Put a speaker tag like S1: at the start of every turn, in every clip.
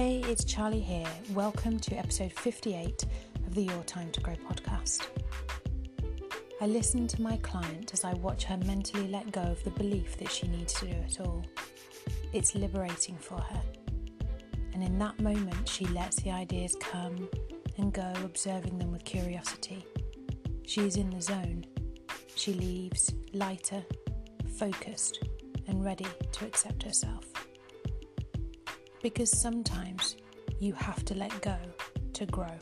S1: Hey, it's Charlie here. Welcome to episode 58 of the Your Time to Grow podcast. I listen to my client as I watch her mentally let go of the belief that she needs to do it all. It's liberating for her. And in that moment, she lets the ideas come and go, observing them with curiosity. She is in the zone. She leaves lighter, focused, and ready to accept herself. Because sometimes you have to let go to grow.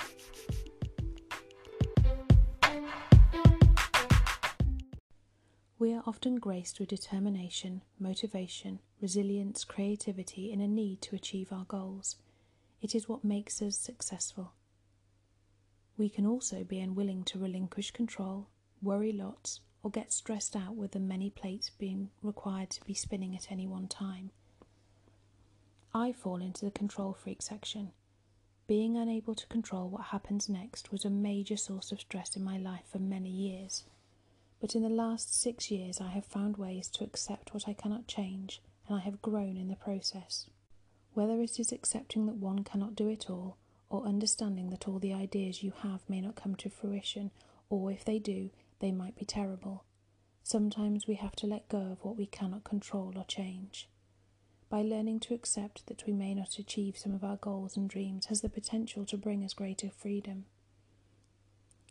S1: We are often graced with determination, motivation, resilience, creativity, and a need to achieve our goals. It is what makes us successful. We can also be unwilling to relinquish control, worry lots, or get stressed out with the many plates being required to be spinning at any one time. I fall into the control freak section. Being unable to control what happens next was a major source of stress in my life for many years. But in the last six years, I have found ways to accept what I cannot change, and I have grown in the process. Whether it is accepting that one cannot do it all, or understanding that all the ideas you have may not come to fruition, or if they do, they might be terrible. Sometimes we have to let go of what we cannot control or change. By learning to accept that we may not achieve some of our goals and dreams has the potential to bring us greater freedom.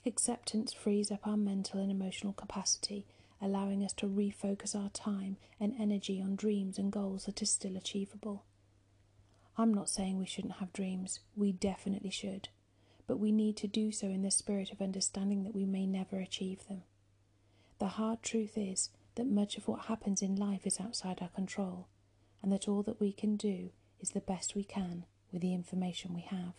S1: Acceptance frees up our mental and emotional capacity, allowing us to refocus our time and energy on dreams and goals that are still achievable. I'm not saying we shouldn't have dreams, we definitely should but we need to do so in the spirit of understanding that we may never achieve them. The hard truth is that much of what happens in life is outside our control, and that all that we can do is the best we can with the information we have.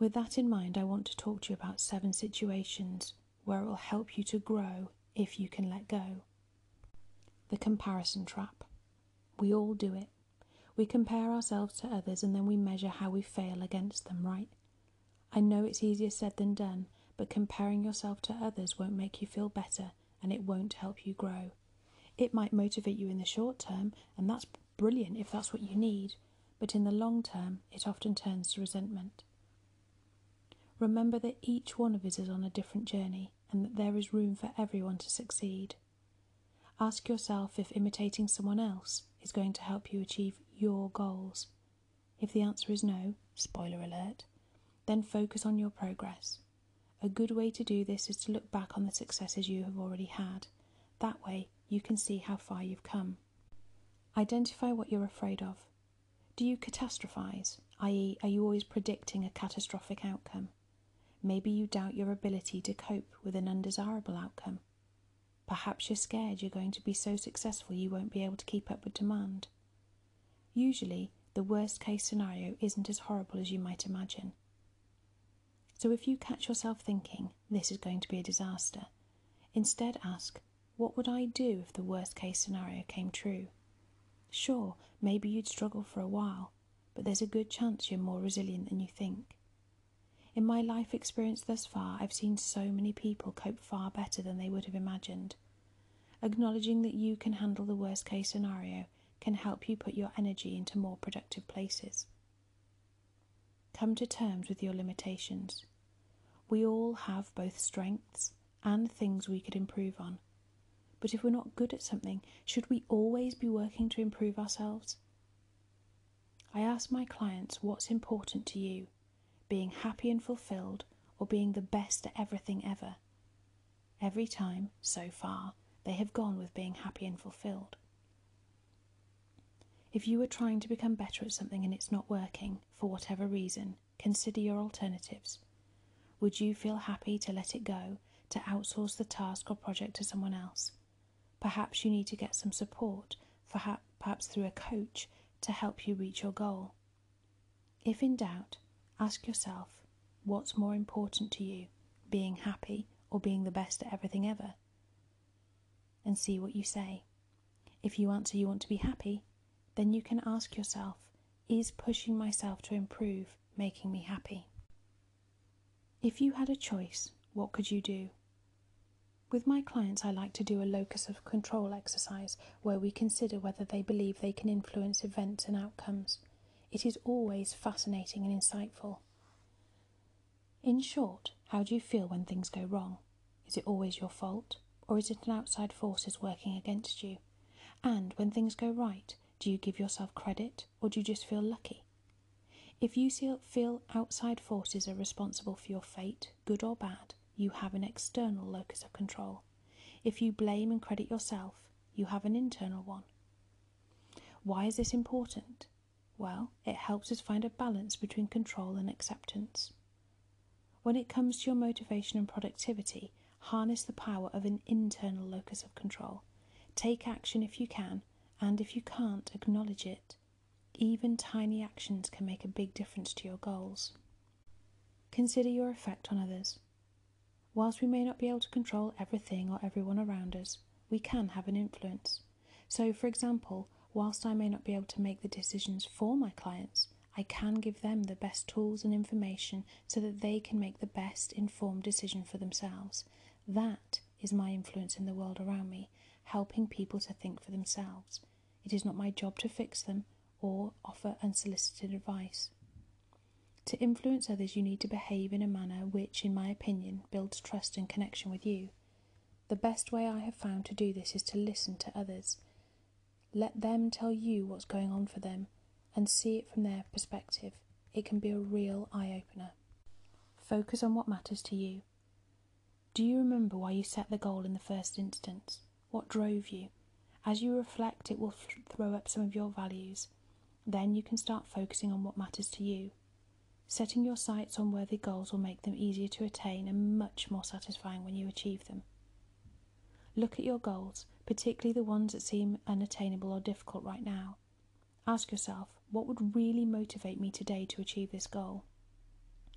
S1: With that in mind, I want to talk to you about seven situations where it will help you to grow if you can let go. The comparison trap. We all do it. We compare ourselves to others and then we measure how we fail against them, right? I know it's easier said than done, but comparing yourself to others won't make you feel better and it won't help you grow. It might motivate you in the short term, and that's brilliant if that's what you need, but in the long term, it often turns to resentment. Remember that each one of us is on a different journey and that there is room for everyone to succeed. Ask yourself if imitating someone else is going to help you achieve your goals. If the answer is no, spoiler alert, then focus on your progress. A good way to do this is to look back on the successes you have already had. That way, you can see how far you've come. Identify what you're afraid of. Do you catastrophize, i.e., are you always predicting a catastrophic outcome? Maybe you doubt your ability to cope with an undesirable outcome. Perhaps you're scared you're going to be so successful you won't be able to keep up with demand. Usually, the worst case scenario isn't as horrible as you might imagine. So if you catch yourself thinking, this is going to be a disaster, instead ask, what would I do if the worst case scenario came true? Sure, maybe you'd struggle for a while, but there's a good chance you're more resilient than you think. In my life experience thus far, I've seen so many people cope far better than they would have imagined. Acknowledging that you can handle the worst case scenario can help you put your energy into more productive places. Come to terms with your limitations. We all have both strengths and things we could improve on. But if we're not good at something, should we always be working to improve ourselves? I ask my clients what's important to you being happy and fulfilled, or being the best at everything ever. Every time, so far, they have gone with being happy and fulfilled. If you are trying to become better at something and it's not working, for whatever reason, consider your alternatives. Would you feel happy to let it go, to outsource the task or project to someone else? Perhaps you need to get some support, perhaps through a coach, to help you reach your goal. If in doubt, ask yourself what's more important to you, being happy or being the best at everything ever? And see what you say. If you answer you want to be happy, then you can ask yourself is pushing myself to improve making me happy? If you had a choice, what could you do? With my clients, I like to do a locus of control exercise where we consider whether they believe they can influence events and outcomes. It is always fascinating and insightful. In short, how do you feel when things go wrong? Is it always your fault, or is it an outside forces working against you? And when things go right, do you give yourself credit, or do you just feel lucky? If you feel outside forces are responsible for your fate, good or bad, you have an external locus of control. If you blame and credit yourself, you have an internal one. Why is this important? Well, it helps us find a balance between control and acceptance. When it comes to your motivation and productivity, harness the power of an internal locus of control. Take action if you can, and if you can't, acknowledge it. Even tiny actions can make a big difference to your goals. Consider your effect on others. Whilst we may not be able to control everything or everyone around us, we can have an influence. So, for example, whilst I may not be able to make the decisions for my clients, I can give them the best tools and information so that they can make the best informed decision for themselves. That is my influence in the world around me, helping people to think for themselves. It is not my job to fix them or offer unsolicited advice. To influence others, you need to behave in a manner which, in my opinion, builds trust and connection with you. The best way I have found to do this is to listen to others. Let them tell you what's going on for them and see it from their perspective. It can be a real eye opener. Focus on what matters to you. Do you remember why you set the goal in the first instance? What drove you? As you reflect, it will th- throw up some of your values. Then you can start focusing on what matters to you. Setting your sights on worthy goals will make them easier to attain and much more satisfying when you achieve them. Look at your goals, particularly the ones that seem unattainable or difficult right now. Ask yourself, what would really motivate me today to achieve this goal?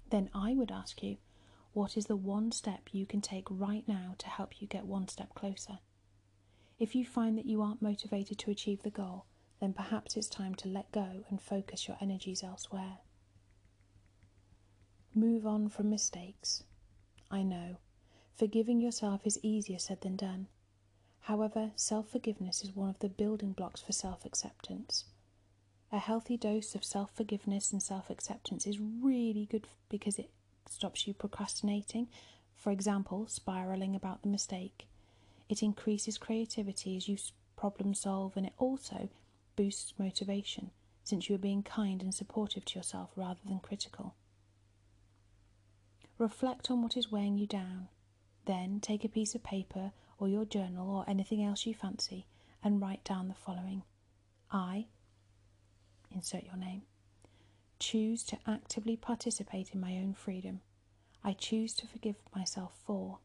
S1: Then I would ask you, what is the one step you can take right now to help you get one step closer? If you find that you aren't motivated to achieve the goal, then perhaps it's time to let go and focus your energies elsewhere. Move on from mistakes. I know, forgiving yourself is easier said than done. However, self forgiveness is one of the building blocks for self acceptance. A healthy dose of self forgiveness and self acceptance is really good because it stops you procrastinating, for example, spiraling about the mistake. It increases creativity as you problem solve, and it also boosts motivation since you are being kind and supportive to yourself rather than critical. Reflect on what is weighing you down. Then take a piece of paper or your journal or anything else you fancy and write down the following I, insert your name, choose to actively participate in my own freedom. I choose to forgive myself for,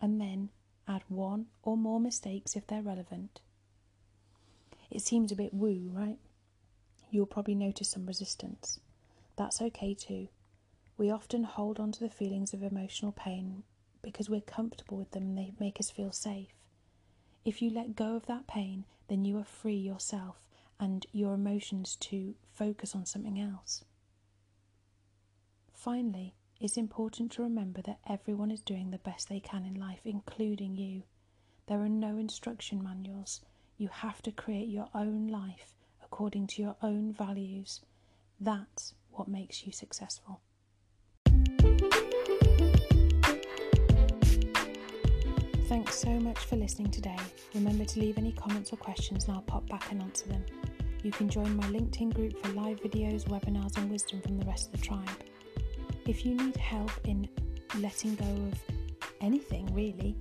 S1: and then add one or more mistakes if they're relevant. It seems a bit woo, right? You'll probably notice some resistance. That's okay too. We often hold on to the feelings of emotional pain because we're comfortable with them and they make us feel safe. If you let go of that pain, then you are free yourself and your emotions to focus on something else. Finally, it's important to remember that everyone is doing the best they can in life, including you. There are no instruction manuals. You have to create your own life according to your own values. That's what makes you successful. Thanks so much for listening today. Remember to leave any comments or questions and I'll pop back and answer them. You can join my LinkedIn group for live videos, webinars, and wisdom from the rest of the tribe. If you need help in letting go of anything really,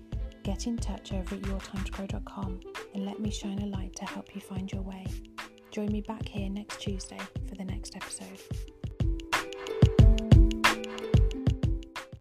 S1: get in touch over at yourtimetogrow.com and let me shine a light to help you find your way. Join me back here next Tuesday for the next episode.